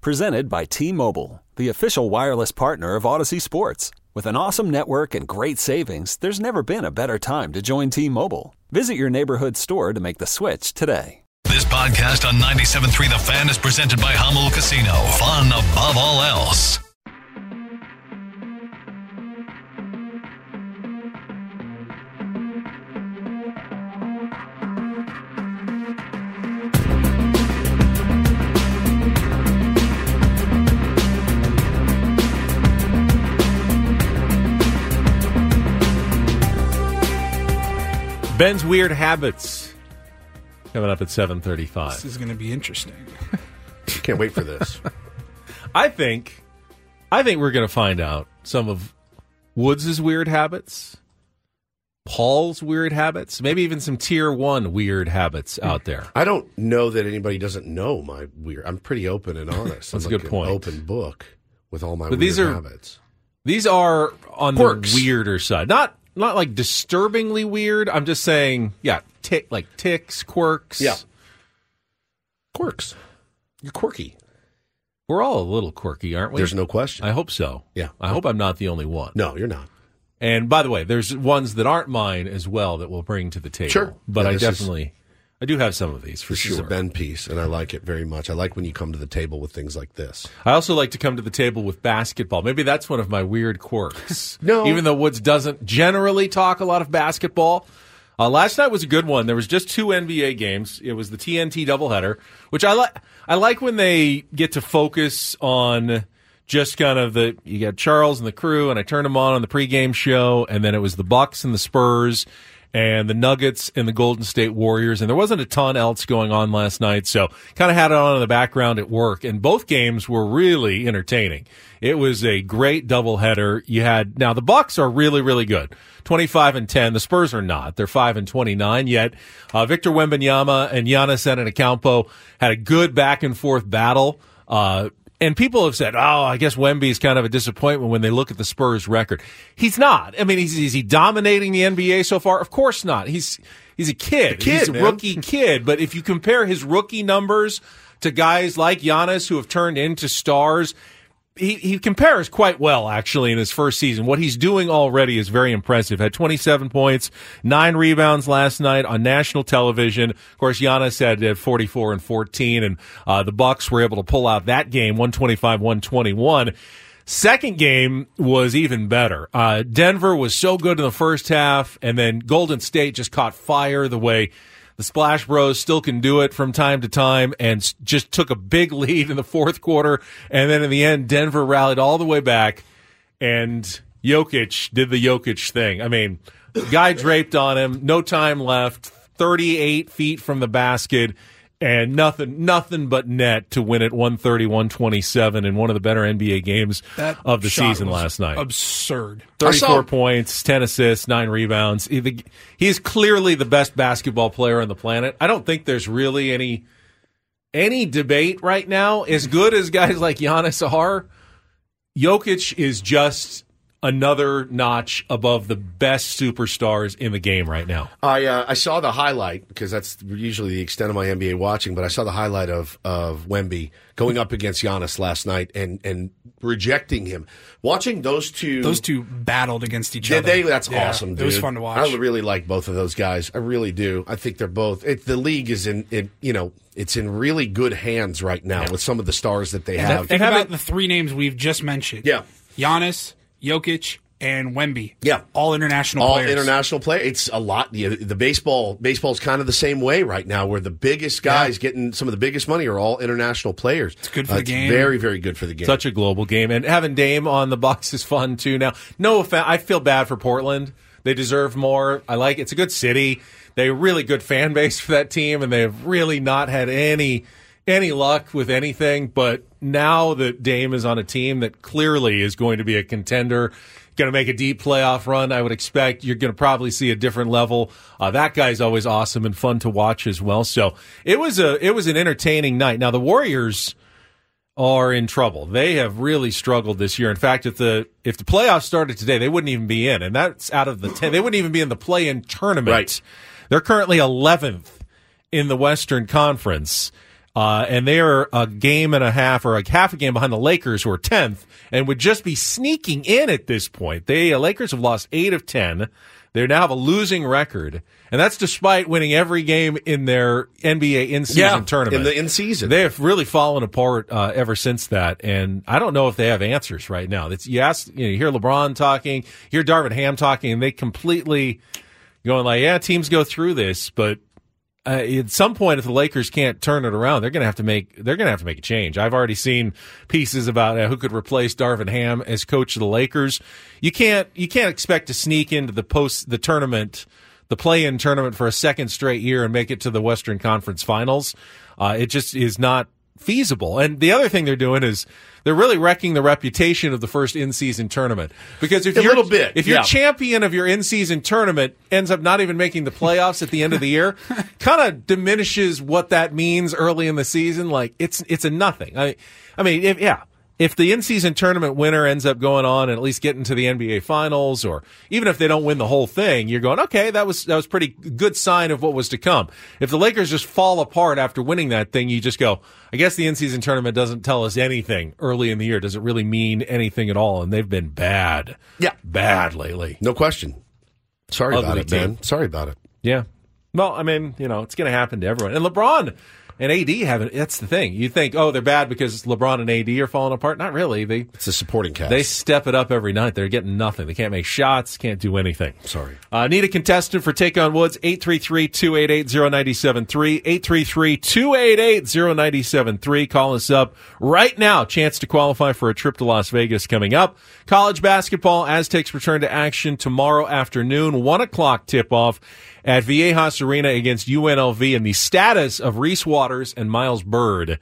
Presented by T Mobile, the official wireless partner of Audacy Sports. With an awesome network and great savings, there's never been a better time to join T Mobile. Visit your neighborhood store to make the switch today. This podcast on 97.3 The Fan is presented by Jamul Casino. Fun above all else. Ben's weird habits coming up at seven thirty-five. This is going to be interesting. Can't wait for this. I think, I think we're going to find out some of Woods' weird habits, Paul's weird habits, maybe even some tier one weird habits out there. I don't know that anybody doesn't know my weird. I'm pretty open and honest. That's I'm a good like point. Open book with all my But weird these are- habits. These are on Quirks. the weirder side, not not like disturbingly weird. I'm just saying, yeah, tick like ticks, quirks. Yeah. Quirks. You're quirky. we're all a little quirky, aren't we? There's no question. I hope so. Yeah. I hope I'm not the only one. no, you're not. And by the way, there's ones that aren't mine as well that we'll bring to the table. Sure. But Yeah, I definitely, I do have some of these for This sure. is a Ben piece, and I like it very much. I like when you come to the table with things like this. I also like to come to the table with basketball. Maybe that's one of my weird quirks. No. Even though Woods doesn't generally talk a lot of basketball. Uh, last night was a good one. There was just two NBA games. It was the TNT doubleheader, which I like. I like when they get to focus on just kind of the you got Charles and the crew, and I turned them on on the pregame show, and then it was the Bucks and the Spurs, and the Nuggets and the Golden State Warriors, and there wasn't a ton else going on last night, so kind of had it on in the background at work, and both games were really entertaining. It was a great doubleheader. You had now the Bucks are really really good, twenty five and ten. The Spurs are not; they're five and twenty nine. Yet uh, Victor Wembanyama and Giannis Antetokounmpo had a good back and forth battle. Uh, and people have said, "Oh, I guess Wemby is kind of a disappointment when they look at the Spurs record." He's not. I mean, he's, is he dominating the NBA so far? Of course not. He's he's a kid. kid, he's a man. rookie kid. But if you compare his rookie numbers to guys like Giannis who have turned into stars, he, he compares quite well actually in his first season. What he's doing already is very impressive. Had 27 points, nine rebounds last night on national television. Of course, Giannis had, had 44 and 14, and uh, the Bucks were able to pull out that game 125-121. Second game was even better. Uh, Denver was so good in the first half, and then Golden State just caught fire the way the Splash Bros still can do it from time to time and just took a big lead in the fourth quarter. And then in the end, Denver rallied all the way back and Jokic did the Jokic thing. I mean, guy draped on him, no time left, 38 feet from the basket and nothing, nothing but net to win it 130-127 in one of the better NBA games That of the shot season was last night. Absurd. 34 saw- points, 10 assists, 9 rebounds. He, the, he is clearly the best basketball player on the planet. I don't think there's really any any debate right now. As good as guys like Giannis are, Jokic is just another notch above the best superstars in the game right now. I uh, I saw the highlight because that's usually the extent of my NBA watching, but I saw the highlight of of Wemby going up against Giannis last night and and rejecting him. Watching those two, Those two battled against each Yeah, other. they, that's Yeah, awesome, dude. It was fun to watch. I really like both of those guys. I really do. I think they're both. It, the league is in, it, you know, it's in really good hands right now with some of the stars that they have. Think And about the three names we've just mentioned. Yeah. Giannis, Jokic, and Wemby. Yeah. All international all players. international player. It's a lot. The, the baseball baseball's kind of the same way right now, where the biggest guys getting some of the biggest money are all international players. It's good for uh, the game. Very, very good for the game. Such a global game, and having Dame on the Bucks is fun too. Now, no offense, I feel bad for Portland. They deserve more. I like it's a good city. They really good fan base for that team, and they have really not had any any luck with anything, but now that Dame is on a team that clearly is going to be a contender, going to make a deep playoff run, I would expect you're going to probably see a different level. Uh, that guy's always awesome and fun to watch as well. So it was a it was an entertaining night. Now the Warriors are in trouble. They have really struggled this year. In fact, if the if the playoffs started today, they wouldn't even be in, and that's out of the ten. They wouldn't even be in the play-in tournament. Right. They're currently 11th in the Western Conference. Uh, and they are a game and a half or a half a game behind the Lakers, who are 10th and would just be sneaking in at this point. They, uh, Lakers have lost eight of 10. They now have a losing record. And that's despite winning every game in their NBA in-season Yeah, tournament. in the in-season. They have really fallen apart uh, ever since that, and I don't know if they have answers right now. It's you ask, you, know, you hear LeBron talking, you hear Darvin Ham talking, and they completely going like, yeah, teams go through this, but uh, at some point, if the Lakers can't turn it around, they're going to have to make they're going to have to make a change. I've already seen pieces about uh, who could replace Darvin Ham as coach of the Lakers. You can't you can't expect to sneak into the post the tournament, the play-in tournament for a second straight year and make it to the Western Conference Finals. Uh, it just is not feasible. And the other thing they're doing is they're really wrecking the reputation of the first in-season tournament because if A you're little bit, if your yeah. champion of your in-season tournament ends up not even making the playoffs at the end of the year, kind of diminishes what that means early in the season. Like it's it's a nothing. I I mean, if, yeah. If the in-season tournament winner ends up going on and at least getting to the NBA finals, or even if they don't win the whole thing, you're going, okay, that was that was pretty good sign of what was to come. If the Lakers just fall apart after winning that thing, you just go, I guess the in-season tournament doesn't tell us anything early in the year. Does it really mean anything at all? And they've been bad, Yeah. bad lately. No question. Sorry Ugly about it, team. man. Sorry about it. Yeah. Well, I mean, you know, it's going to happen to everyone. And LeBron and AD haven't. That's the thing. You think, oh, they're bad because LeBron and AD are falling apart. Not really. They It's a supporting cast. they step it up every night. They're getting nothing. They can't make shots. Can't do anything. Sorry. Uh, need a contestant for Take on Woods? 833-288-0973. 833-288-0973. Call us up right now. Chance to qualify for a trip to Las Vegas coming up. College basketball, Aztecs return to action tomorrow afternoon. One o'clock tip off at Viejas Arena against UNLV and the status of Reese Waters and Miles Byrd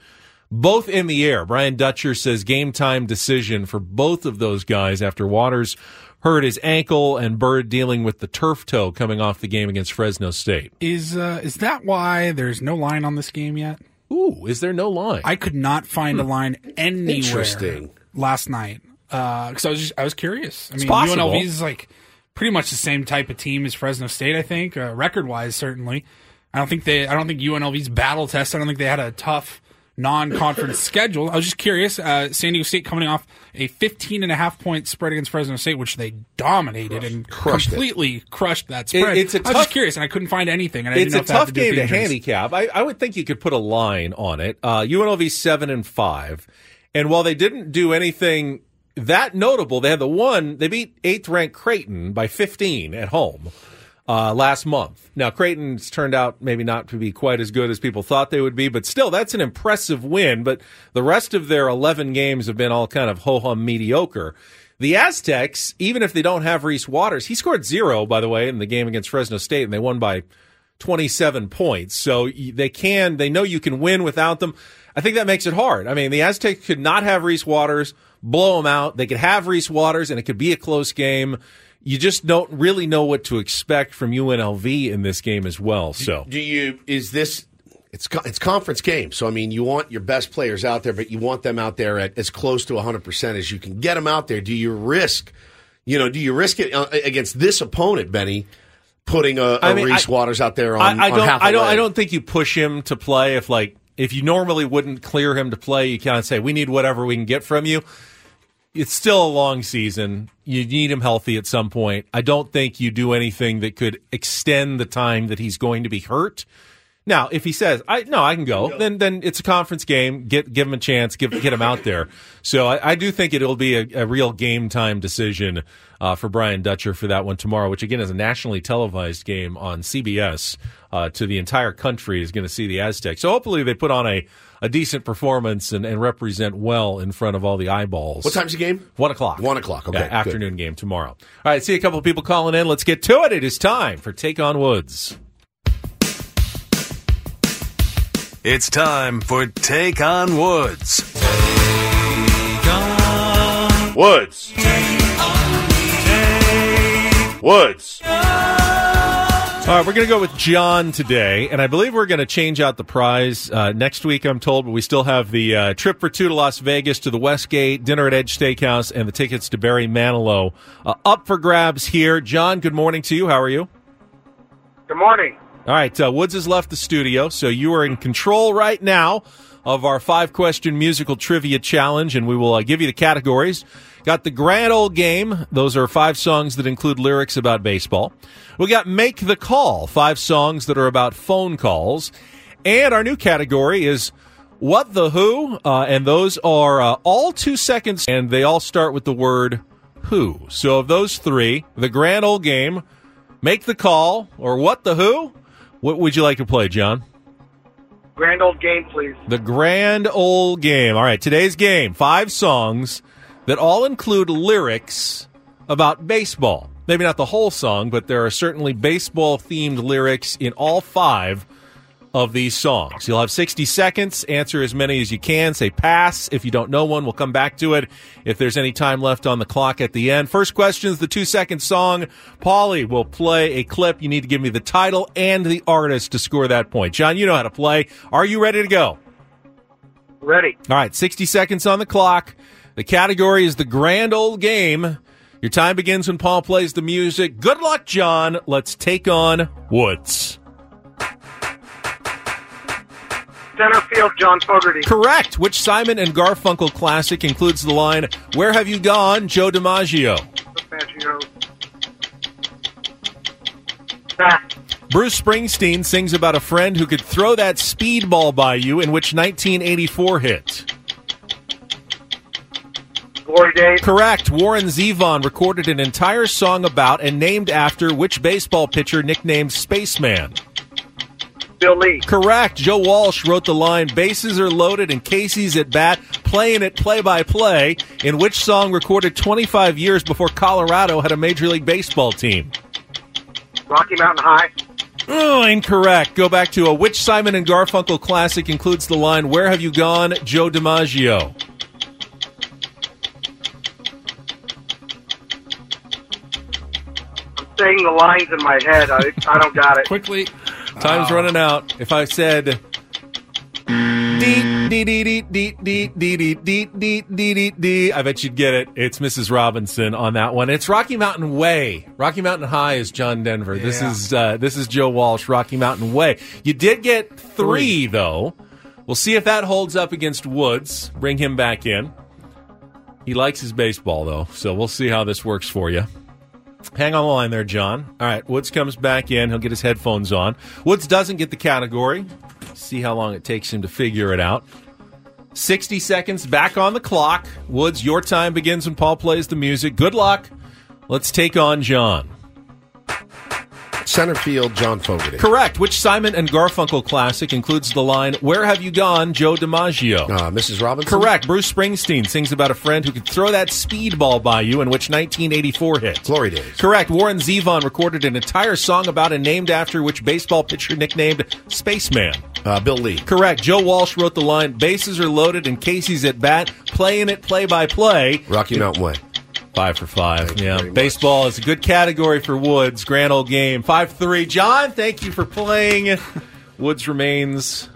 both in the air. Brian Dutcher says game time decision for both of those guys after Waters hurt his ankle and Byrd dealing with the turf toe coming off the game against Fresno State. Is uh, is that why there's no line on this game yet? Ooh, is there no line? I could not find a line anywhere Interesting. last night because I was just, I was curious. I mean. UNLV is like pretty much the same type of team as Fresno State. I think uh, record wise, certainly. I don't think they. I don't think UNLV's battle test. I don't think they had a tough non-conference schedule. I was just curious. Uh, San Diego State coming off a 15 and a half point spread against Fresno State, which they dominated and Crushed it. completely crushed that spread. it's a I was tough- just curious, and I couldn't find anything. And I it's didn't know a if tough to game to handicap. I, I would think you could put a line on it. Uh, UNLV seven and five, and while they didn't do anything that notable, they had the one they beat eighth ranked Creighton by fifteen at home uh, last month. Now Creighton's turned out maybe not to be quite as good as people thought they would be, but still that's an impressive win. But the rest of their eleven games have been all kind of ho hum mediocre. The Aztecs, even if they don't have Reese Waters, he scored zero, by the way, in the game against Fresno State, and they won by 27 points. So they can, they know you can win without them. I think that makes it hard. I mean, the Aztecs could not have Reese Waters, blow them out. They could have Reese Waters, and it could be a close game. You just don't really know what to expect from UNLV in this game as well. So Do you is this it's it's conference game. So I mean, you want your best players out there, but you want them out there at as close to 100% as you can get them out there. Do you risk you know, do you risk it uh, against this opponent, Benny, putting a, a I mean, Reese I- Waters out there on, I, I on don't. I don't. leg? I don't think you push him to play if like if you normally wouldn't clear him to play. You kind of say we need whatever we can get from you. It's still a long season. You need him healthy at some point. I don't think you do anything that could extend the time that he's going to be hurt. Now, if he says, "I no, I can go," then then it's a conference game. Get give him a chance. Give get him out there. So I, I do think it'll be a, a real game time decision uh, for Brian Dutcher for that one tomorrow, which again is a nationally televised game on CBS. Uh, to the entire country is going to see the Aztecs. So hopefully they put on a, a decent performance and, and represent well in front of all the eyeballs. What time's the game? One o'clock. One o'clock, okay, Yeah, afternoon game tomorrow. All right, see a couple of people calling in. Let's get to it. It is time for Take on Woods. It's time for Take on Woods. Woods. Woods. All right, we're going to go with John today, and I believe we're going to change out the prize uh, next week. I'm told, but we still have the uh, trip for two to Las Vegas to the Westgate, dinner at Edge Steakhouse, and the tickets to Barry Manilow uh, up for grabs here. John, good morning to you. How are you? Good morning. All right, uh, Woods has left the studio, so you are in control right now of our five question musical trivia challenge, and we will uh, give you the categories. Got the grand old game. Those are five songs that include lyrics about baseball. We got Make the Call, five songs that are about phone calls. And our new category is What the Who, uh, and those are uh, all two seconds, and they all start with the word who. So of those three, the grand old game, Make the Call, or What the Who, what would you like to play, John? Grand old game, please. The grand old game. All right, today's game five songs that all include lyrics about baseball. Maybe not the whole song, but there are certainly baseball themed lyrics in all five of these songs. You'll have 60 seconds, answer as many as you can, say pass. If you don't know one, we'll come back to it if there's any time left on the clock at the end. First question is the two second song. Paulie will play a clip. You need to give me the title and the artist to score that point. John, you know how to play. Are you ready to go? Ready. All right, 60 seconds on the clock. The category is the grand old game. Your time begins when Paul plays the music. Good luck, John. Let's take on Woods. Center field, John Fogerty. Correct. Which Simon and Garfunkel classic includes the line, Where have you gone, Joe DiMaggio? Maggio. Pass. Bruce Springsteen sings about a friend who could throw that speedball by you in which 1984 hit. Glory days. Correct. Warren Zevon recorded an entire song about and named after which baseball pitcher nicknamed Spaceman. Bill Lee. Correct. Joe Walsh wrote the line, bases are loaded and Casey's at bat, playing it play by play, in which song recorded 25 years before Colorado had a Major League Baseball team. Rocky Mountain High. Oh, incorrect. Go back to a which Simon and Garfunkel classic includes the line, Where have you gone, Joe DiMaggio? I'm saying the lines in my head. I, I don't got it. Quickly. Time's running out. If I said dee dee dee dee dee dee dee dee dee dee dee dee I bet you'd get it. It's Mrs. Robinson on that one. It's Rocky Mountain Way. Rocky Mountain High is John Denver. This Yeah. is uh, this is Joe Walsh. Rocky Mountain Way. You did get three though. We'll see if that holds up against Woods. Bring him back in. He likes his baseball though, so we'll see how this works for you. Hang on the line there, John. All right, Woods comes back in. He'll get his headphones on. Woods doesn't get the category. See how long it takes him to figure it out. 60 seconds back on the clock. Woods, your time begins when Paul plays the music. Good luck. Let's take on John. Center field, John Fogerty. Correct. Which Simon and Garfunkel classic includes the line, Where have you gone, Joe DiMaggio? Uh, Mrs. Robinson. Correct. Bruce Springsteen sings about a friend who could throw that speedball by you, in which 1984 hit. Glory days. Correct. Warren Zevon recorded an entire song about and named after which baseball pitcher nicknamed Spaceman. Uh, Bill Lee. Correct. Joe Walsh wrote the line, bases are loaded and Casey's at bat, playing it play by play. Rocky Mountain Way. Five for five. Thank yeah. very much. Baseball is a good category for Woods. Grand old game. Five three. John, thank you for playing. Woods remains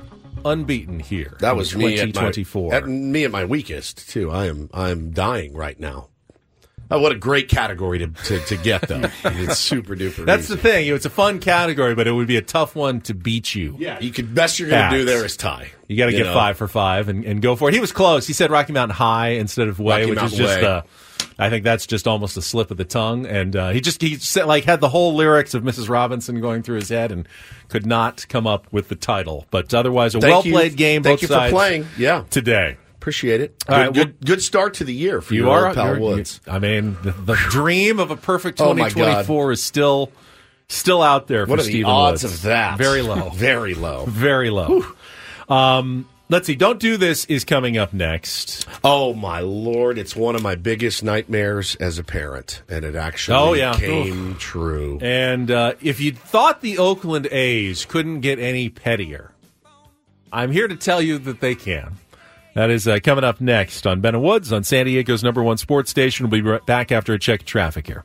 unbeaten here. That was me at my, 2024. at me at my weakest too. I am I'm dying right now. Oh, what a great category to, to, to get though. it's super duper. That's easy. the thing. It's a fun category, but it would be a tough one to beat you. Yeah, you could best you're gonna do there is tie. You got to get know? five for five and, and go for it. He was close. He said Rocky Mountain High instead of Way, Rocky which Mountain is just Way. uh I think that's just almost a slip of the tongue. And uh, he just he said, like had the whole lyrics of Mrs. Robinson going through his head and could not come up with the title. But otherwise, a well played game. Thank you for playing. Yeah. today. Appreciate it. All good, right, well- good, good start to the year for You your are pal Woods. I mean, the, the dream of a perfect Oh, 2024 is still still out there. What for are the odds Woods. of that? Very low. Very low. Very low. Um, let's see. Don't do this is coming up next. Oh my lord! It's one of my biggest nightmares as a parent, and it actually Oh, yeah. came true. And uh, if you thought the Oakland A's couldn't get any pettier, I'm here to tell you that they can. That is uh, coming up next on Ben and Woods on San Diego's number one sports station. We'll be right back after a check of traffic here.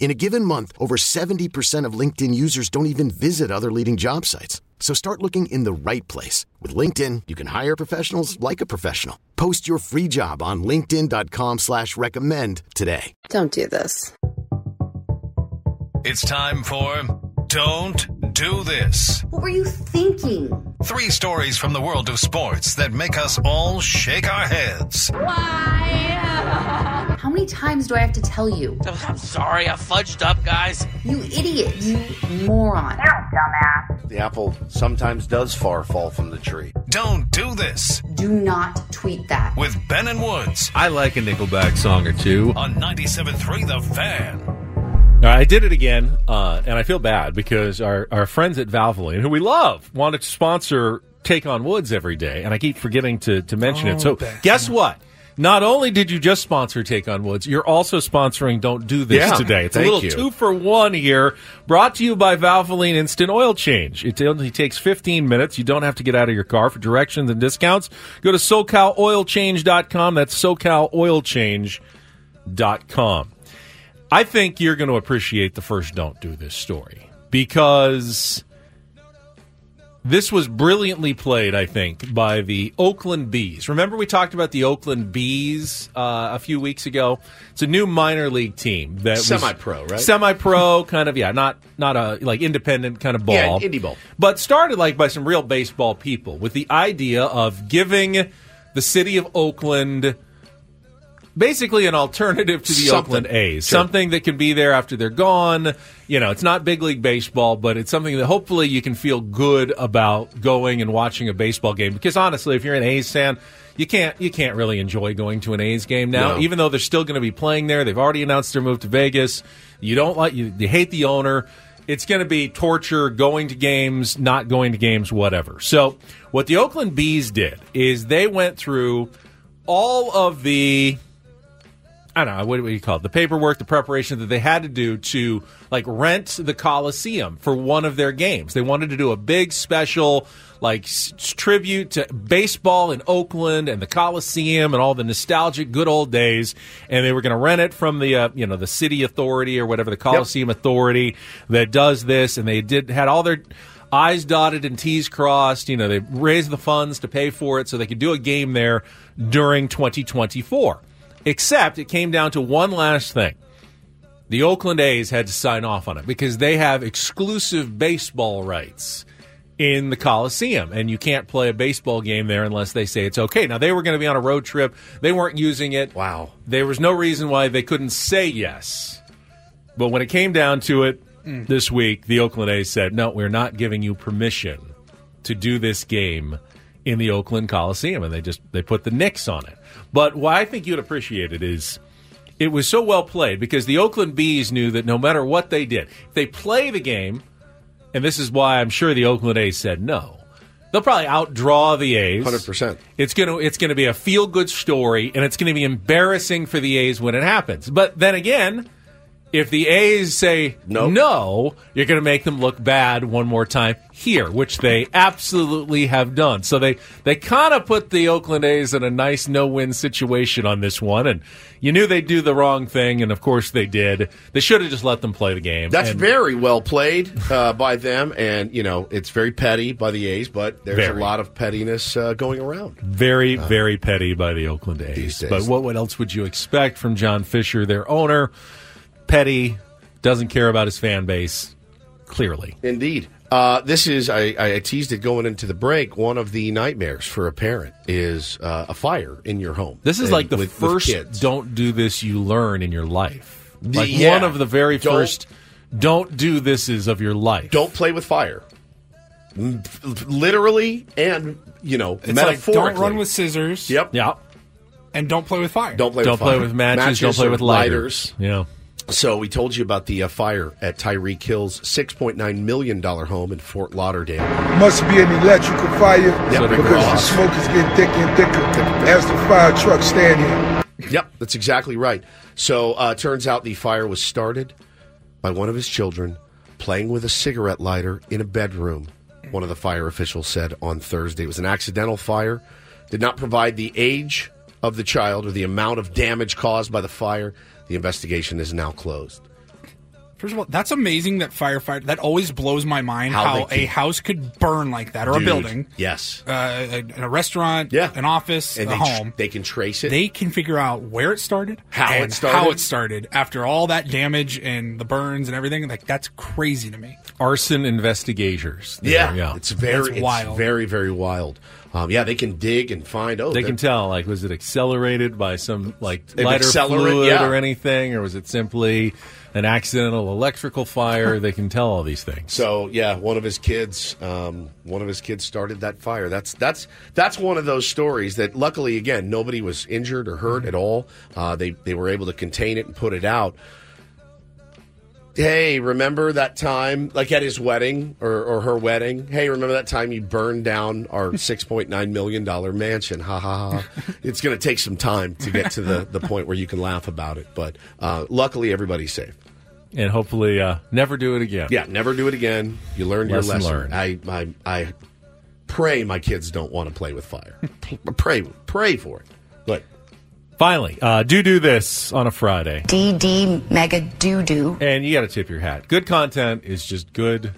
In a given month, over 70% of LinkedIn users don't even visit other leading job sites. So start looking in the right place. With LinkedIn, you can hire professionals like a professional. Post your free job on linkedin.com slash recommend today. Don't do this. It's time for Don't Do This. What were you thinking? Three stories from the world of sports that make us all shake our heads. How many times do I have to tell you? I'm sorry, I fudged up, guys. You idiot. You moron. You dumbass. The apple sometimes does far fall from the tree. Don't do this Do not tweet that. with Ben and Woods I like a Nickelback song or two. on 97.3 The Fan. All right, I did it again, uh, and I feel bad because our, our friends at Valvoline, who we love, wanted to sponsor Take on Woods every day, and I keep forgetting to, to mention it. So, guess what? Not only did you just sponsor Take on Woods, you're also sponsoring Don't Do This Yeah, today. It's a little you. two for one here, brought to you by Valvoline Instant Oil Change. It only takes 15 minutes. You don't have to get out of your car. For directions and discounts, go to SoCalOilChange.com. That's SoCalOilChange.com. I think you're going to appreciate the first Don't Do This story because this was brilliantly played, I think, by the Oakland Bees. Remember, we talked about the Oakland Bees uh, a few weeks ago? It's a new minor league team that Semi-pro, right? Semi-pro, kind of, yeah, not not a like independent kind of ball, Yeah, indie ball. but started like by some real baseball people with the idea of giving the city of Oakland basically an alternative to the Something. Oakland A's. Sure. Something that can be there after they're gone. You know, it's not big league baseball, but it's something that hopefully you can feel good about going and watching a baseball game. Because honestly, if you're an A's fan, you can't you can't really enjoy going to an A's game now, No. even though they're still going to be playing there. They've already announced their move to Vegas. You don't like you, you hate the owner. It's going to be torture going to games, not going to games, whatever. So, what the Oakland Bees did is they went through all of the I don't know what do you call it? The paperwork, the preparation that they had to do to like rent the Coliseum for one of their games. They wanted to do a big special like s- tribute to baseball in Oakland and the Coliseum and all the nostalgic good old days. And they were going to rent it from the uh, you know the city authority or whatever the Coliseum authority that does this. And they did had all their I's dotted and T's crossed. You know, they raised the funds to pay for it so they could do a game there during 2024. Except it came down to one last thing. The Oakland A's had to sign off on it because they have exclusive baseball rights in the Coliseum, and you can't play a baseball game there unless they say it's okay. Now they were going to be on a road trip; they weren't using it. Wow. There was no reason why they couldn't say yes. But when it came down to it this week, the Oakland A's said, "No, we're not giving you permission to do this game in the Oakland Coliseum," and they just they put the nix on it. But what I think you'd appreciate it is it was so well played because the Oakland Bees knew that no matter what they did, if they play the game, and this is why I'm sure the Oakland A's said no. They'll probably outdraw the A's. 100%. It's gonna it's gonna be a feel good story, and it's gonna be embarrassing for the A's when it happens. But then again, if the A's say Nope. no, you're going to make them look bad one more time here, which they absolutely have done. So they they kind of put the Oakland A's in a nice no-win situation on this one, and you knew they'd do the wrong thing, and of course they did. They should have just let them play the game. That's And very well played uh, by them, and you know it's very petty by the A's, but there's Very. a lot of pettiness uh, going around. very very petty by the Oakland A's. But what what else would you expect from John Fisher, their owner? Petty, doesn't care about his fan base. Clearly. Indeed. Uh, this is, I, I teased it going into the break. One of the nightmares for a parent is uh, a fire in your home. This is And like the with- with first kids. don't do this you learn in your life. The- Like yeah. one of the very Don't- first don't do this is of your life. Don't play with fire. Literally and, you know, It's like metaphorically. don't run with scissors. Yep. Yeah. And don't play with fire. Don't play Don't with play fire. with matches, don't play or with lighters. Yeah. So we told you about the uh, fire at Tyreek Hill's $6.9 million home in Fort Lauderdale. Must be an electrical fire Yep, because the smoke is getting thicker and thicker as the fire trucks stand here. Yep, that's exactly right. So uh, turns out the fire was started by one of his children playing with a cigarette lighter in a bedroom. One of the fire officials said on Thursday it was an accidental fire. Did not provide the age of the child or the amount of damage caused by the fire. The investigation is now closed. First of all, that's amazing that firefighter. That always blows my mind How how, a house could burn like that, or Dude, a building, Yes. uh, a, a restaurant, Yeah. an office, And a they, tr- home. they can trace it. they can figure out where it started, How it started. how it started after all that damage and the burns and everything. Like that's crazy to me. Arson investigators. there, yeah, yeah. it's very, it's wild. very, very wild. Um, yeah, they can dig and find. Oh, they can tell, like, was it accelerated by some like An lighter fluid yeah. or anything, or was it simply an accidental electrical fire? they can tell all these things. So yeah, one of his kids, um, one of his kids started that fire. That's that's that's one of those stories that luckily again nobody was injured or hurt at all. Uh, they they were able to contain it and put it out. Hey, remember that time, like at his wedding or, or her wedding? Hey, remember that time you burned down our six point nine million dollar mansion? Ha ha ha! it's going to take some time to get to the the point where you can laugh about it, but uh, luckily everybody's safe. and hopefully, uh, never do it again. Yeah, never do it again. You learned your Lesson lesson. learned. I, I, I pray my kids don't want to play with fire. Pray, pray for it. But Finally, uh, do do this on a Friday. DD mega do do. And you got to tip your hat. Good content is just good,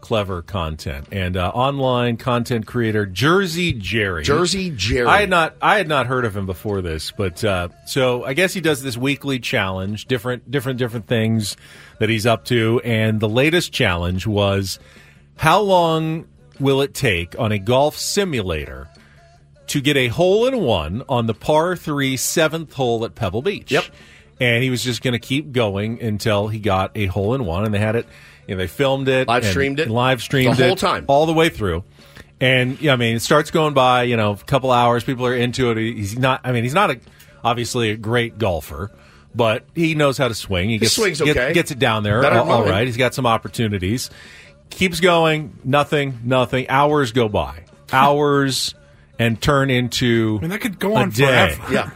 clever content. And uh, online content creator Jersey Jerry. Jersey Jerry. I had not I had not heard of him before this, but uh, so I guess he does this weekly challenge, different different different things that he's up to. And the latest challenge was how long will it take on a golf simulator to get a hole in one on the par three seventh hole at Pebble Beach? Yep. And he was just going to keep going until he got a hole in one, and they had it. You know, they filmed it, Live streamed it? live streamed The whole it time. all the way through. And yeah, I mean, it starts going by. You know, a couple hours. People are into it. He's not. I mean, he's not a, obviously a great golfer, but he knows how to swing. He gets swing's okay. gets it down there. All- all right. He's got some opportunities. Keeps going. Nothing. Nothing. Hours go by. Hours and turn into. I mean, that could go on day. forever. yeah,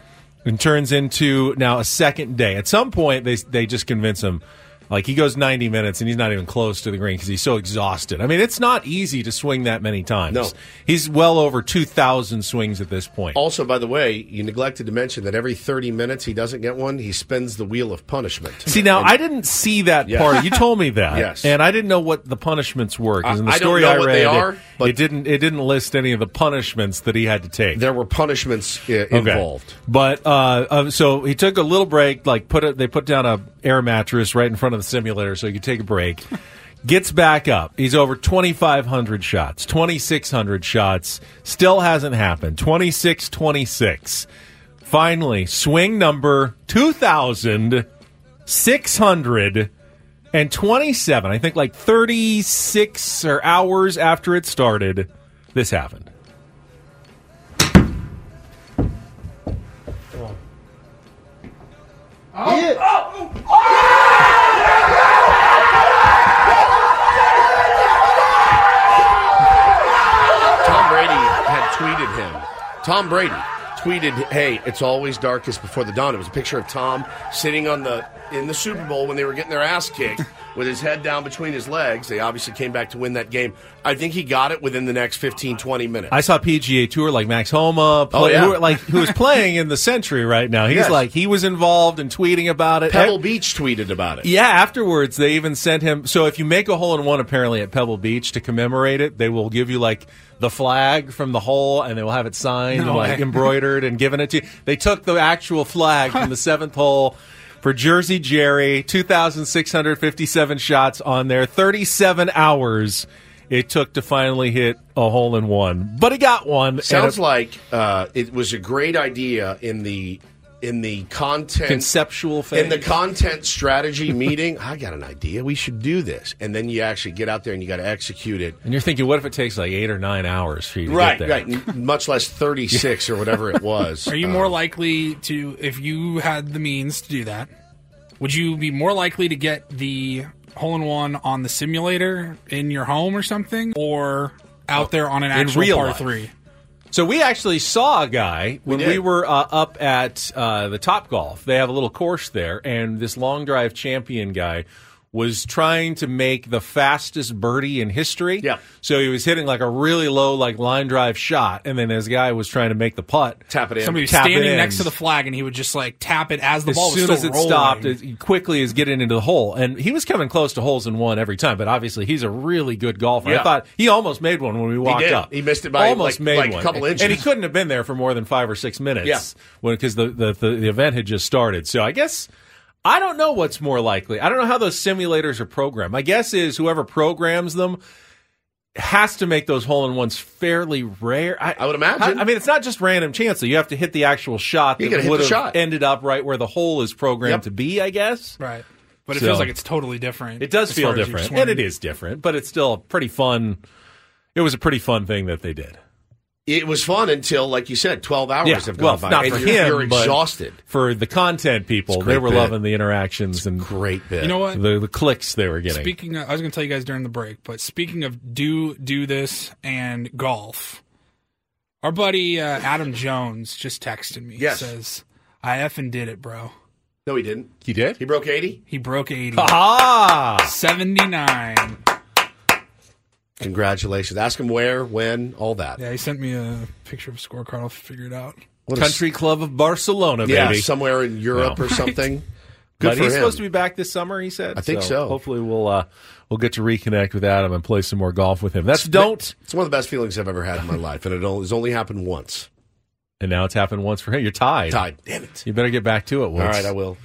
and turns into now a second day. At some point, they they just convince him. Like he goes 90 minutes and he's not even close to the green because he's so exhausted. I mean, it's not easy to swing that many times. No. he's well over 2,000 swings at this point. Also, by the way, you neglected to mention that every 30 minutes he doesn't get one, he spins the wheel of punishment. See, now I didn't see that part. You told me that, Yes. and I didn't know what the punishments were because in the I- I don't story know I what read, they it- are, it, didn't it didn't list any of the punishments that he had to take. There were punishments uh, Okay. involved. But uh, uh, so he took a little break. Like put it, they put down a air mattress right in front of the simulator so he could take a break. Gets back up. He's over 2,500 shots, 2,600 shots. Still hasn't happened. 26 26. Finally, swing number 2,627. I think like 36 or hours after it started, this happened. Tom Tom Brady tweeted, "Hey, it's always darkest before the dawn." It was a picture of Tom sitting on the in the Super Bowl when they were getting their ass kicked with his head down between his legs. They obviously came back to win that game. I think he got it within the next 15 20 minutes. I saw PGA Tour like Max Homa, oh, play, Oh, yeah. who, like who is playing in the Sentry right now. He's Yes. like he was involved in tweeting about it. Pebble Beach tweeted about it. Yeah, afterwards they even sent him. So if you make a hole in one, apparently at Pebble Beach to commemorate it, they will give you like the flag from the hole, and they will have it signed, No and, like way. embroidered, and given it to you. They took the actual flag from the seventh hole. For Jersey Jerry, 2,657 shots on there, 37 hours it took to finally hit a hole in one. But he got one. Sounds it- like uh, it was a great idea in the in the content conceptual phase. in the content strategy meeting. I got an idea. We should do this, and then you actually get out there and you got to execute it. and you're thinking, what if it takes like eight or nine hours for you to Right, get there? right. Much less thirty six or whatever it was. Are you Uh, more likely to, if you had the means to do that, would you be more likely to get the hole in one on the simulator in your home or something, or out there on an Oh, actual real par life. three? So we actually saw a guy when we, did. were uh, up at uh, the Top Golf. They have a little course there, and this long drive champion guy was trying to make the fastest birdie in history. Yeah. So he was hitting like a really low, like line drive shot, and then this guy was trying to make the putt. tap it in. Somebody was Tap standing in. next to the flag, and he would just like tap it as the as ball was soon still as it rolling. stopped, as quickly as getting into the hole, and he was coming close to holes in one every time. But obviously, he's a really good golfer. I thought he almost made one when we walked did. up. He missed it by, almost like- made like a one. couple inches. and he couldn't have been there for more than five or six minutes. Yeah. because the, the, the the event had just started. So I guess. I don't know what's more likely. I don't know how those simulators are programmed. My guess is whoever programs them has to make those hole in ones fairly rare. I, I would imagine. I, I mean, it's not just random chance. So you have to hit the actual shot You that gotta would have shot. ended up right where the hole is programmed Yep. to be. I guess right? But it So- feels like it's totally different. it does feel far as your different, and it is different, but it's still pretty fun. It was a pretty fun thing that they did. It was fun until, like you said, twelve hours Yeah, have gone well, by. not and for you're, him, You're but exhausted. For the content people, they were bit. loving the interactions and Great bit. You know what? the, the clicks they were getting. Speaking, of, I was going to tell you guys during the break, but speaking of do do this and golf, our buddy uh, Adam Jones just texted me. Yes. says I effing did it, bro. No, he didn't. he did. He broke eighty. He broke eighty. Ah, 79. Congratulations. Ask him where, when, all that. Yeah, he sent me a picture of a scorecard. I'll figure it out. What a Country Club of Barcelona, Yeah, baby. somewhere in Europe No. or something. Good but for he's him. supposed to be back this summer. He said. I think so. Hopefully, we'll uh, we'll get to reconnect with Adam and play some more golf with him. That's don't. It's one of the best feelings I've ever had in my life, and it only, it's only happened once. And now it's happened once for him. You're tied. Tied. Damn it. You better get back to it. Woods. All right, I will.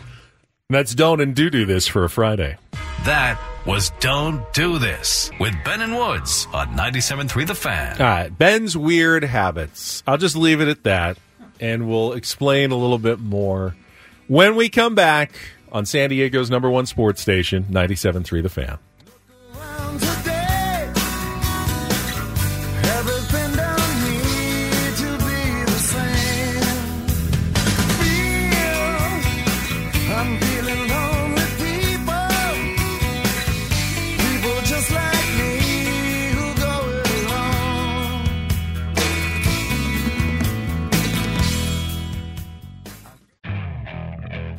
That's don't and do do this for a Friday. That was Don't Do This with Ben and Woods on 97.3 The Fan. All right, Ben's weird habits. I'll just leave it at that, and we'll explain a little bit more when we come back on San Diego's number one sports station, 97.3 The Fan.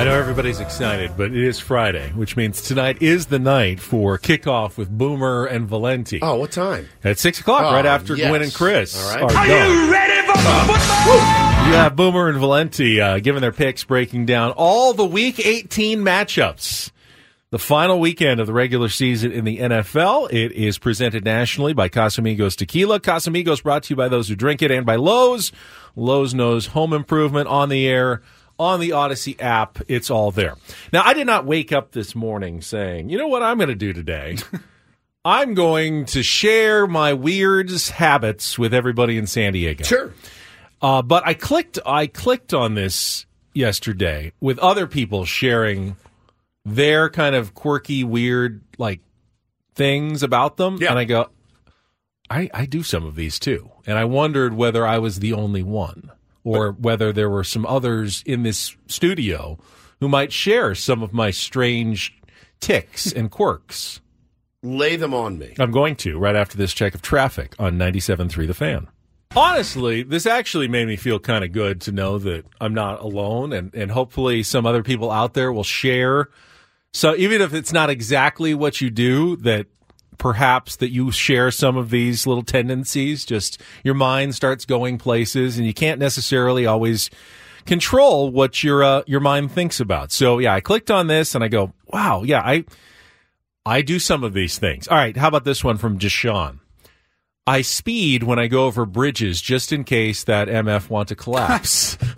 I know everybody's excited, but it is Friday, which means tonight is the night for kickoff with Boomer and Valenti. Oh, what time? At 6 o'clock, Oh, right after yes. Gwen and Chris. All right. are Are you ready for You have Boomer and Valenti uh, giving their picks, breaking down all the Week 18 matchups. The final weekend of the regular season in the NFL. It is presented nationally by Casamigos Tequila. Casamigos brought to you by those who drink it and by Lowe's. Lowe's knows home improvement on the air, on the Audacy app. It's all there. Now, I did not wake up this morning saying, you know what I'm going to do today? I'm going to share my weirds habits with everybody in San Diego. Sure. Uh, but I clicked I clicked on this yesterday with other people sharing their kind of quirky, weird like things about them. And I go, I, I do some of these too. And I wondered whether I was the only one or whether there were some others in this studio who might share some of my strange ticks and quirks. Lay them on me. I'm going to right after this check of traffic on 97.3 The Fan. Honestly, this actually made me feel kind of good to know that I'm not alone, and, and hopefully some other people out there will share. So even if it's not exactly what you do, that perhaps that you share some of these little tendencies. Just your mind starts going places, and you can't necessarily always control what your uh, your mind thinks about. So yeah, I clicked on this and I go, wow, yeah, I I do some of these things. All right, how about this one from Deshaun? I speed when I go over bridges just in case that MF want to collapse.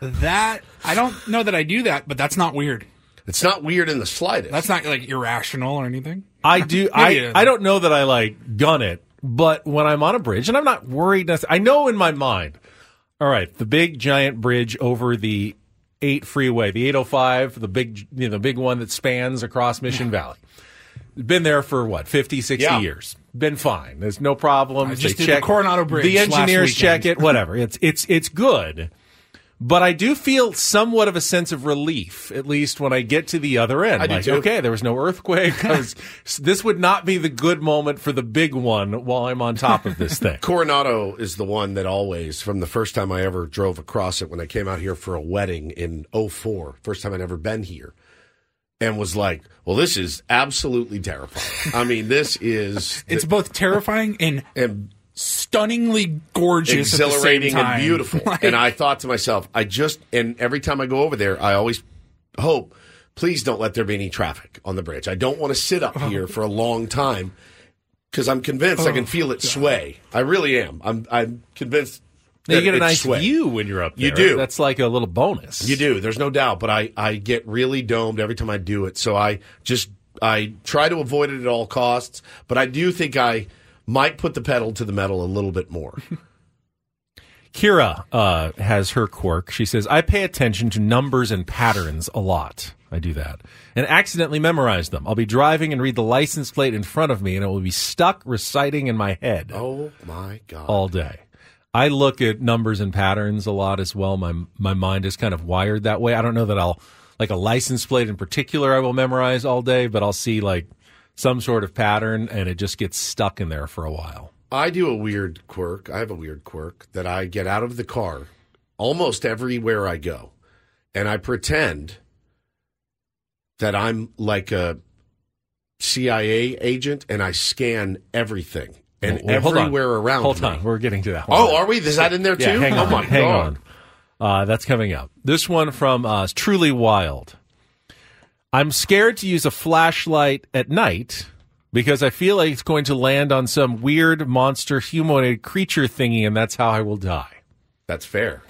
That I don't know that I do that, but that's not weird. It's not weird in the slightest. That's not like irrational or anything. I do. I I don't know that I like gun it, but when I'm on a bridge, and I'm not worried. necess- I know in my mind. All right, the big giant bridge over the eight freeway, the 805, the big you know, the big one that spans across Mission Valley. Been there for what 50, 60 Yeah. years. Been fine. There's no problem. I just They did the check- Coronado Bridge The last engineers check it. Whatever. It's it's it's good. But I do feel somewhat of a sense of relief, at least when I get to the other end. I do like, too. okay, there was no earthquake. I was- this would not be the good moment for the big one while I'm on top of this thing. Coronado is the one that always, from the first time I ever drove across it when I came out here for a wedding in 04, first time I'd ever been here, and was like, well, this is absolutely terrifying. I mean, this is. It's both terrifying and, and stunningly gorgeous, at the same exhilarating and beautiful. Like- and I thought to myself, I just, and every time I go over there, I always hope, please don't let there be any traffic on the bridge. I don't want to sit up oh. here for a long time because I'm convinced I can Oh, feel it sway. I really am. I'm, I'm convinced. you get a nice sway. view when you're up there. You do. That's like a little bonus. You do. There's no doubt. But I, I get really domed every time I do it. So I just I try to avoid it at all costs. But I do think I might put the pedal to the metal a little bit more. Kira uh, has her quirk. She says, I pay attention to numbers and patterns a lot. I do that. And accidentally memorize them. I'll be driving and read the license plate in front of me, and it will be stuck reciting in my head oh my god! all day. I look at numbers and patterns a lot as well. My my mind is kind of wired that way. I don't know that I'll like a license plate in particular I will memorize all day, but I'll see like some sort of pattern and it just gets stuck in there for a while. I do a weird quirk. I have a weird quirk that I get out of the car almost everywhere I go, and I pretend that I'm like a CIA agent, and I scan everything and Well, hold on. everywhere around. Hold me. on, we're getting to that. Oh, on. are we? Is that in there Yeah, too? hang oh on, my hang god! on. Uh, that's coming up. This one from uh, Truly Wild. I'm scared to use a flashlight at night because I feel like it's going to land on some weird monster humanoid creature thingy, and that's how I will die. That's fair.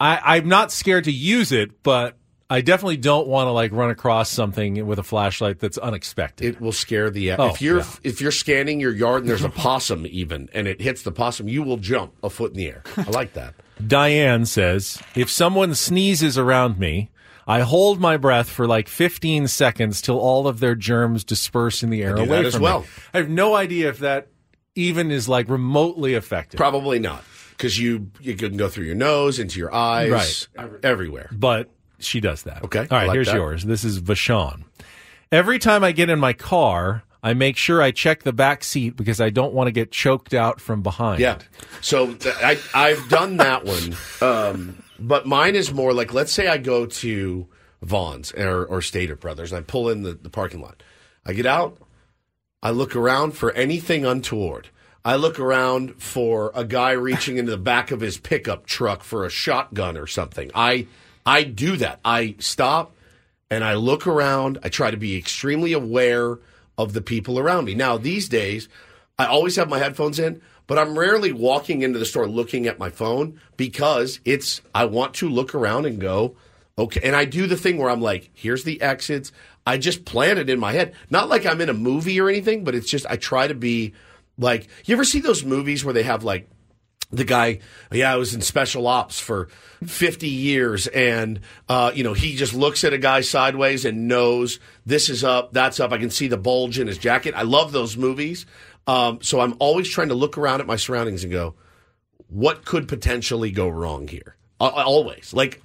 I, I'm not scared to use it, but I definitely don't want to like run across something with a flashlight that's unexpected. It will scare the Oh, if you're yeah. if you're scanning your yard and there's a possum even and it hits the possum, you will jump a foot in the air. I like that. Diane says, if someone sneezes around me, I hold my breath for like 15 seconds till all of their germs disperse in the air do away that as from well. me. I have no idea if that even is like remotely effective. Probably not because you you can go through your nose into your eyes, right. everywhere. But she does that. Okay, All I right, like here's that. yours. This is Vashon. Every time I get in my car, I make sure I check the back seat because I don't want to get choked out from behind. Yeah. So th- I I've done that one, um, but mine is more like let's say I go to Vons or, or Stater Brothers and I pull in the, the parking lot. I get out, I look around for anything untoward. I look around for a guy reaching into the back of his pickup truck for a shotgun or something. I I do that. I stop and I look around. I try to be extremely aware of the people around me. Now, these days, I always have my headphones in, but I'm rarely walking into the store looking at my phone because it's I want to look around and go, okay. And I do the thing where I'm like, here's the exits. I just plan it in my head. Not like I'm in a movie or anything, but it's just I try to be like you ever see those movies where they have like the guy, yeah, I was in special ops for 50 years. And, uh, you know, he just looks at a guy sideways and knows this is up, that's up. I can see the bulge in his jacket. I love those movies. Um, so I'm always trying to look around at my surroundings and go, what could potentially go wrong here? Uh, always. Like,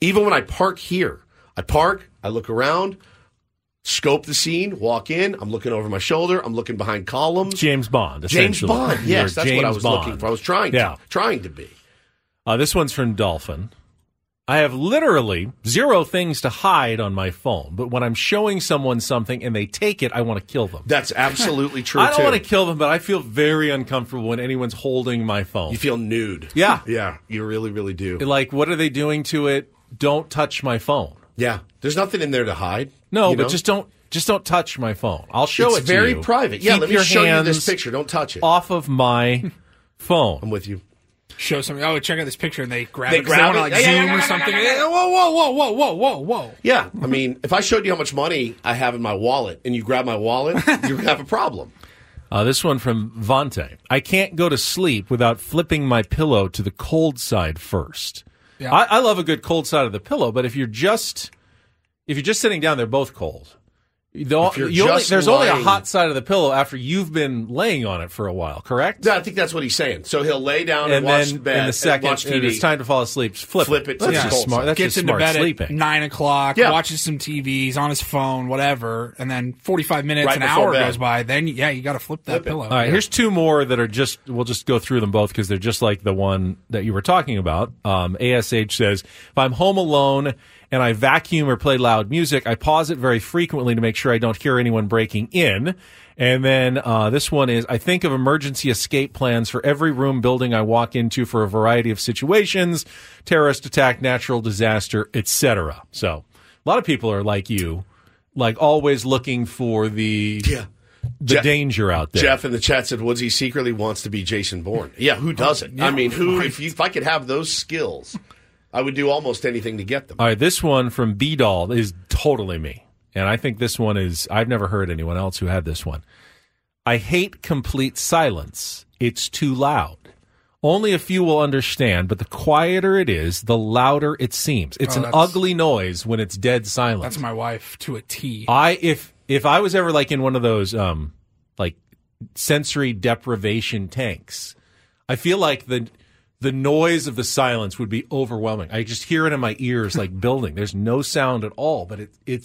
even when I park here, I park, I look around, scope the scene, walk in, I'm looking over my shoulder, I'm looking behind columns. James Bond. James. Bond, You're yes, that's what I was Bond. looking for. I was trying Yeah. to, trying to be. Uh, this one's from Dolphin. I have literally zero things to hide on my phone, but when I'm showing someone something and they take it, I want to kill them. That's absolutely true. I don't too. want to kill them, but I feel very uncomfortable when anyone's holding my phone. You feel nude. Yeah. Yeah, you really, really do. Like, what are they doing to it? Don't touch my phone. Yeah, there's nothing in there to hide. No, you but know? just don't just don't touch my phone. I'll show It's it to very private. Yeah, Keep let me show you this picture. Don't touch it. Off of my phone. I'm with you. Show something. Oh, check out this picture, and they grab They it. 'cause grab they want it. to like Yeah, yeah, zoom yeah, or yeah, something. yeah, yeah. Whoa, whoa, whoa, whoa, whoa, whoa, whoa. Yeah, I mean, if I showed you how much money I have in my wallet and you grab my wallet, you have a problem. Uh, this one from Vante. I can't go to sleep without flipping my pillow to the cold side first. Yeah. I, I love a good cold side of the pillow, but if you're just if you're just sitting down, they're both cold. The- If you're you only- just there's only a hot side of the pillow after you've been laying on it for a while, correct? Yeah, I think that's what he's saying. So he'll lay down and, and watch then bed in the second, and watch TV. it's time to fall asleep, flip, Flip it to That's the just smart. side. That's Gets just into smart bed sleeping. at nine o'clock, Yeah. watches some TVs on his phone, whatever, and then forty-five minutes, Right an hour bed. goes by. Then yeah, you got to flip that Flip it. pillow. All right, here's two more that are just. We'll just go through them both because they're just like the one that you were talking about. Um, Ash says, if I'm home alone and I vacuum or play loud music, I pause it very frequently to make sure I don't hear anyone breaking in. And then uh, this one is, I think of emergency escape plans for every room building I walk into for a variety of situations, terrorist attack, natural disaster, etc. So a lot of people are like you, like always looking for the Yeah. the Jeff- danger out there. Jeff in the chat said Woodsy secretly wants to be Jason Bourne. Yeah, who doesn't? I mean, who? If, you, if I could have those skills, I would do almost anything to get them. All right, this one from B Doll is totally me. And I think this one is, I've never heard anyone else who had this one. I hate complete silence. It's too loud. Only a few will understand, but the quieter it is, the louder it seems. It's Oh, an that's- ugly noise when it's dead silent. That's my wife to a T. I if if I was ever like in one of those um like sensory deprivation tanks, I feel like the the noise of the silence would be overwhelming. I just hear it in my ears like building. There's no sound at all, but it it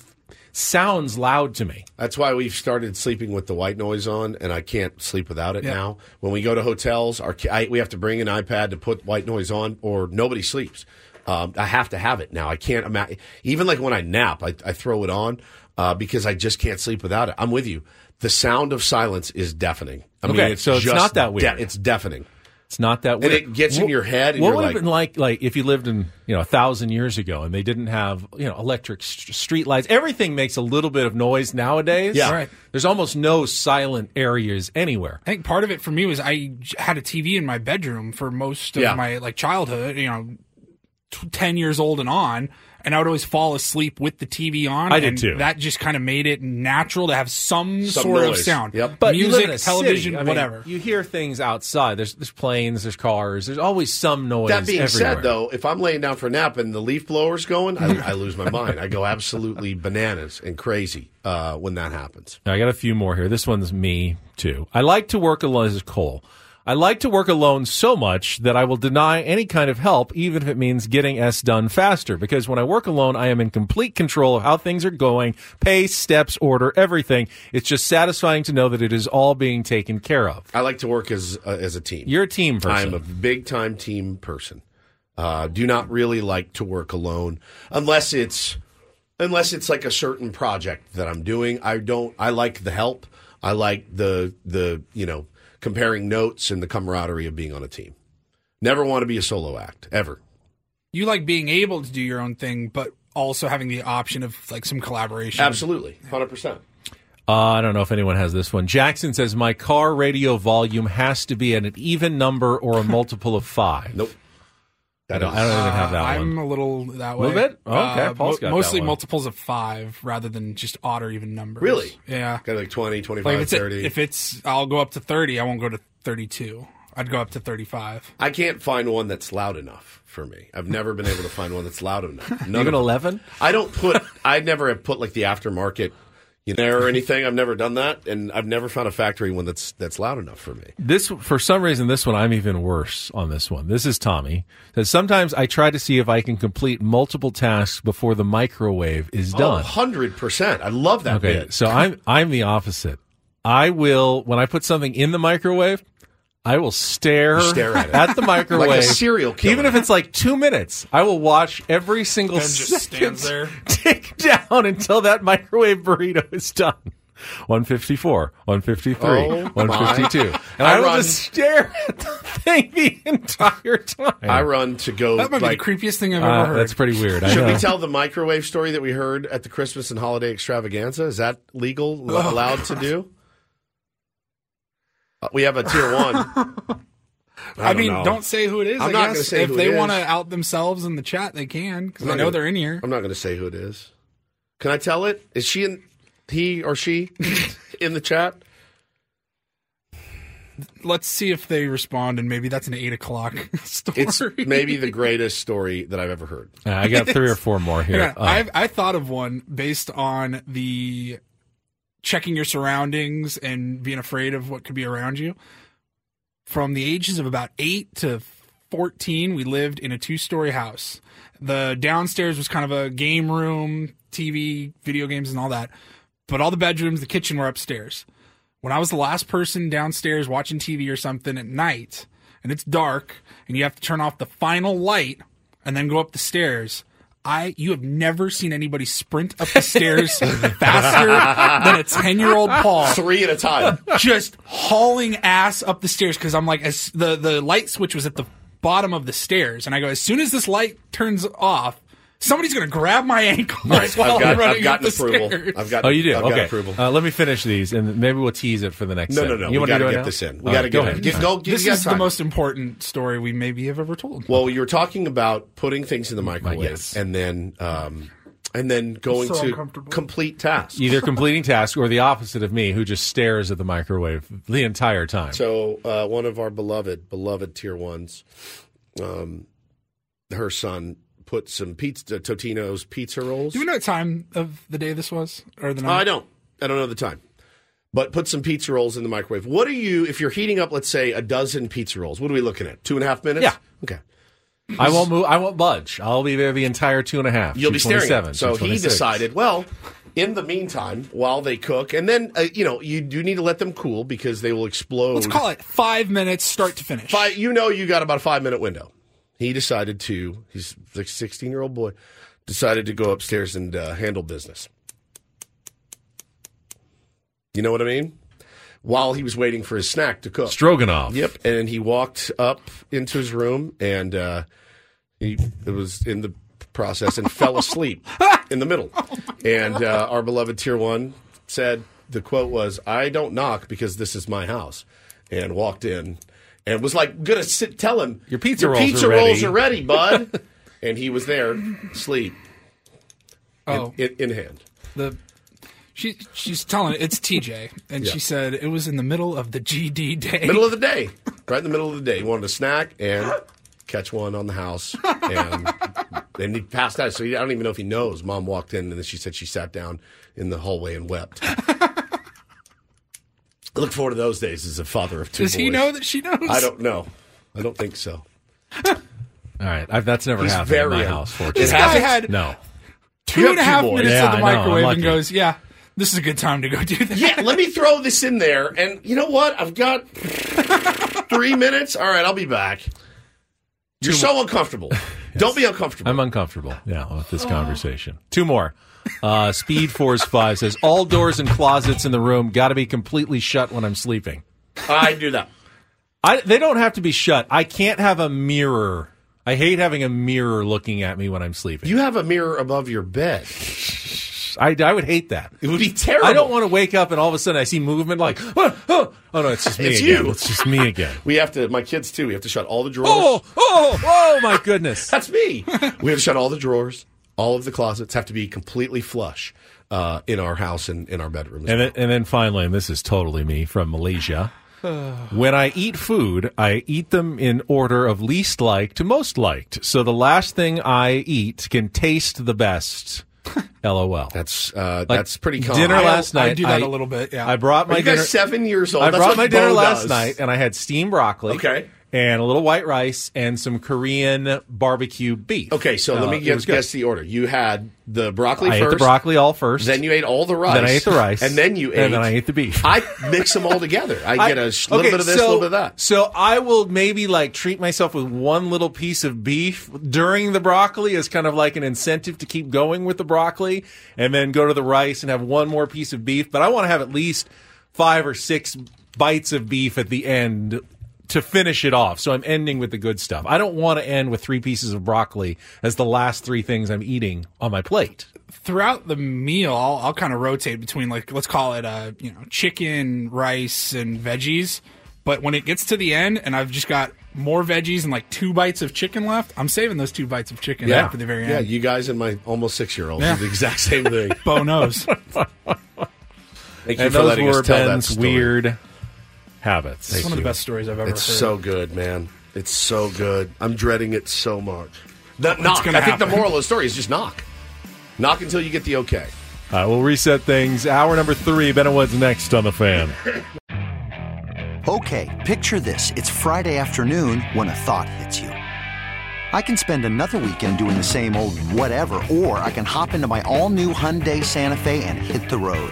sounds loud to me. That's why we've started sleeping with the white noise on, and I can't sleep without it Yeah. now. When we go to hotels, our, I, we have to bring an iPad to put white noise on, or nobody sleeps. Um, I have to have it now. I can't imagine. Even like when I nap, I, I throw it on uh, because I just can't sleep without it. I'm with you. The sound of silence is deafening. I mean, Okay, it's so it's not that weird. de- it's deafening. It's not that And weird. it gets in your head and what you're would like- have been like, like if you lived in you know a thousand years ago and they didn't have you know electric st- street lights? Everything makes a little bit of noise nowadays. Yeah. Right. There's almost no silent areas anywhere. I think part of it for me was I had a TV in my bedroom for most of Yeah. my like childhood, you know, t- 10 years old and on, and I would always fall asleep with the TV on. I did and too. That just kind of made it natural to have some, Some sort of sound. Yep. But music, television. I mean, whatever. you hear things outside. There's there's planes, there's cars. There's always some noise. That being everywhere. said, though, if I'm laying down for a nap and the leaf blower's going, I, I lose my mind. I go absolutely bananas and crazy uh, when that happens. Now, I got a few more here. This one's me too. I like to work alone. This is Cole. I like to work alone so much that I will deny any kind of help, even if it means getting S done faster. Because when I work alone, I am in complete control of how things are going, pace, steps, order, everything. It's just satisfying to know that it is all being taken care of. I like to work as uh, as a team. You're a team person. I'm a big time team person. Uh, do not really like to work alone unless it's unless it's like a certain project that I'm doing. I don't. I like the help. I like the the you know comparing notes and the camaraderie of being on a team. Never want to be a solo act ever. you like being able to do your own thing, but also having the option of like some collaboration. Absolutely, hundred percent. Uh, I don't know if anyone has this one. Jackson says my car radio volume has to be at an even number or a multiple of five. Nope. I don't, I don't even have that Uh, one. I'm a little that way. A little bit? Oh, okay. Uh, Paul's got that mostly one. multiples of five rather than just odd or even numbers. Really? Yeah. Got like 20, 25, Like if it's, 30. if it's, I'll go up to 30. I won't go to 32. I'd go up to 35. I can't find one that's loud enough for me. I've never been able to find one that's loud enough. None Even 11? I don't put. I never have put like the aftermarket, you know, or anything. I've never done that, and I've never found a factory one that's that's loud enough for me. This, for some reason, this one I'm even worse on this one. This is Tommy. Says sometimes I try to see if I can complete multiple tasks before the microwave is oh, done. hundred percent. I love that okay, bit. so I'm I'm the opposite. I will when I put something in the microwave, I will stare, You stare at it. the microwave, Like a serial killer. even if it's like two minutes. I will watch every single And just second stands there. tick down until that microwave burrito is done. 154, 153, Oh, 152. my. And I, I will run- just stare at the thing the entire time. I run to go. That might like, be the creepiest thing I've Uh, ever heard. that's pretty weird. I Should know. we tell the microwave story that we heard at the Christmas and holiday extravaganza? Is that legal? Oh, allowed to do? We have a tier one. I, don't mean, know. don't say who it is. I'm I not guess. gonna say if who they want to out themselves in the chat, they can because I'm I not know gonna- they're in here. I'm not going to say who it is. Can I tell it? Is she in? He or she in the chat? Let's see if they respond, and maybe that's an eight o'clock story. It's maybe the greatest story that I've ever heard. Uh, I got three or four more here. Yeah, Uh, I've, I thought of one based on the checking your surroundings and being afraid of what could be around you. From the ages of about eight to 14, we lived in a two story house. The downstairs was kind of a game room, TV, video games, and all that. But all the bedrooms, the kitchen were upstairs. When I was the last person downstairs watching TV or something at night, and it's dark, and you have to turn off the final light and then go up the stairs. I you have never seen anybody sprint up the stairs faster than a ten year old Paul, Three at a time. just hauling ass up the stairs because I'm like, as the the light switch was at the bottom of the stairs, and I go, as soon as this light turns off, somebody's gonna grab my ankle while I've I'm got, running I've gotten up the approval. stairs. I've got. Oh, you do? I've got okay. approval. Uh, let me finish these, and maybe we'll tease it for the next. No, no, no. You we want got to to get now? this in. We All got to go go ahead. ahead. Get, go, get, This you got is the most important story we maybe have ever told. Well, you were talking about putting things in the microwave yes. and then um, and then going So to complete tasks. Either completing tasks or the opposite of me, who just stares at the microwave the entire time. So uh, one of our beloved, beloved tier ones, um, her son put some pizza, Totino's pizza rolls. Do we know what time of the day this was, or the night? I don't. I don't know the time. But put some pizza rolls in the microwave. What are you if you're heating up? Let's say a dozen pizza rolls. What are we looking at? Two and a half minutes. Yeah. Okay. I won't move. I won't budge. I'll be there the entire two and a half. You'll be staring. At it. So he decided. Well, in the meantime, while they cook, and then uh, you know you do need to let them cool because they will explode. Let's call it five minutes, start to finish. Five, you know, you got about a five minute window. He decided to. He's like sixteen year old boy. Decided to go upstairs and uh, handle business. You know what I mean? While he was waiting for his snack to cook, Stroganoff. Yep, and he walked up into his room and uh, he it was in the process and fell asleep in the middle. and uh, our beloved Tier One said the quote was, "I don't knock because this is my house," and walked in and was like, "Gonna sit, tell him Your pizza rolls pizza are ready." rolls are ready, bud." and he was there, asleep, Oh. in, in, in hand. The she she's telling it it's TJ, and Yeah. she said it was in the middle of the GD day. Middle of the day, right in the middle of the day. He wanted a snack and catch one on the house, and then he passed out. So he, I don't even know if he knows. Mom walked in, and then she said she sat down in the hallway and wept. I look forward to those days as a father of two. Does he know that she knows? I don't know. I don't think so. All right, I've, that's never He's happened very in my young. house. Fortunately, This guy had no. two and a half boys. minutes Yeah, of the I know, I'm microwave and goes, "Yeah, this is a good time to go do that." Yeah, let me throw this in there. And you know what? I've got three minutes. All right, I'll be back. You're so uncomfortable. Don't be uncomfortable. I'm uncomfortable. Yeah, with this oh. conversation. Two more. Uh, Speed Force Five says all doors and closets in the room got to be completely shut when I'm sleeping. I do that. I they don't have to be shut. I can't have a mirror. I hate having a mirror looking at me when I'm sleeping. You have a mirror above your bed. I, I would hate that. It would be terrible. I don't want to wake up and all of a sudden I see movement like, oh, oh, oh no, it's just me It's again. you. It's just me again. We have to. My kids too. We have to shut all the drawers. Oh, oh, oh my goodness. That's me. we have to shut all the drawers. All of the closets have to be completely flush uh, in our house and in our bedroom. And then, and then finally, and this is totally me from Malaysia. When I eat food, I eat them in order of least liked to most liked. So the last thing I eat can taste the best. LOL. That's uh, Like, that's pretty common. Dinner I- last I night. do that a little bit, yeah. I brought my Are you guys dinner. seven years old? I That's brought my dinner last night, and I had steamed broccoli. Okay. And a little white rice and some Korean barbecue beef. Okay, so let Uh, me guess, guess the order. You had the broccoli I first. ate the broccoli all first. Then you ate all the rice. Then I ate the rice. And then you ate. And then I ate the beef. I mix them all together. I get a sh- little okay, bit of this, a so, little bit of that. So I will maybe like treat myself with one little piece of beef during the broccoli as kind of like an incentive to keep going with the broccoli, and then go to the rice and have one more piece of beef. But I want to have at least five or six bites of beef at the end to finish it off. So I'm ending with the good stuff. I don't want to end with three pieces of broccoli as the last three things I'm eating on my plate. Throughout the meal, I'll, I'll kind of rotate between like let's call it uh you know chicken, rice, and veggies. But when it gets to the end, and I've just got more veggies and like two bites of chicken left, I'm saving those two bites of chicken after the very end. Yeah, you guys and my almost six year old Yeah. do the exact same thing. Bo knows. Thank you and for those letting were us tell that story. weird habits. It's one of the best stories I've ever It's heard. so good, man. It's so good. I'm dreading it so much. The, knock. I gonna think the moral of the story is just knock. Knock until you get the okay. All right, we'll reset things. Hour number three. Ben and Woods next on the fan. Okay, picture this. It's Friday afternoon when a thought hits you. I can spend another weekend doing the same old whatever, or I can hop into my all new Hyundai Santa Fe and hit the road.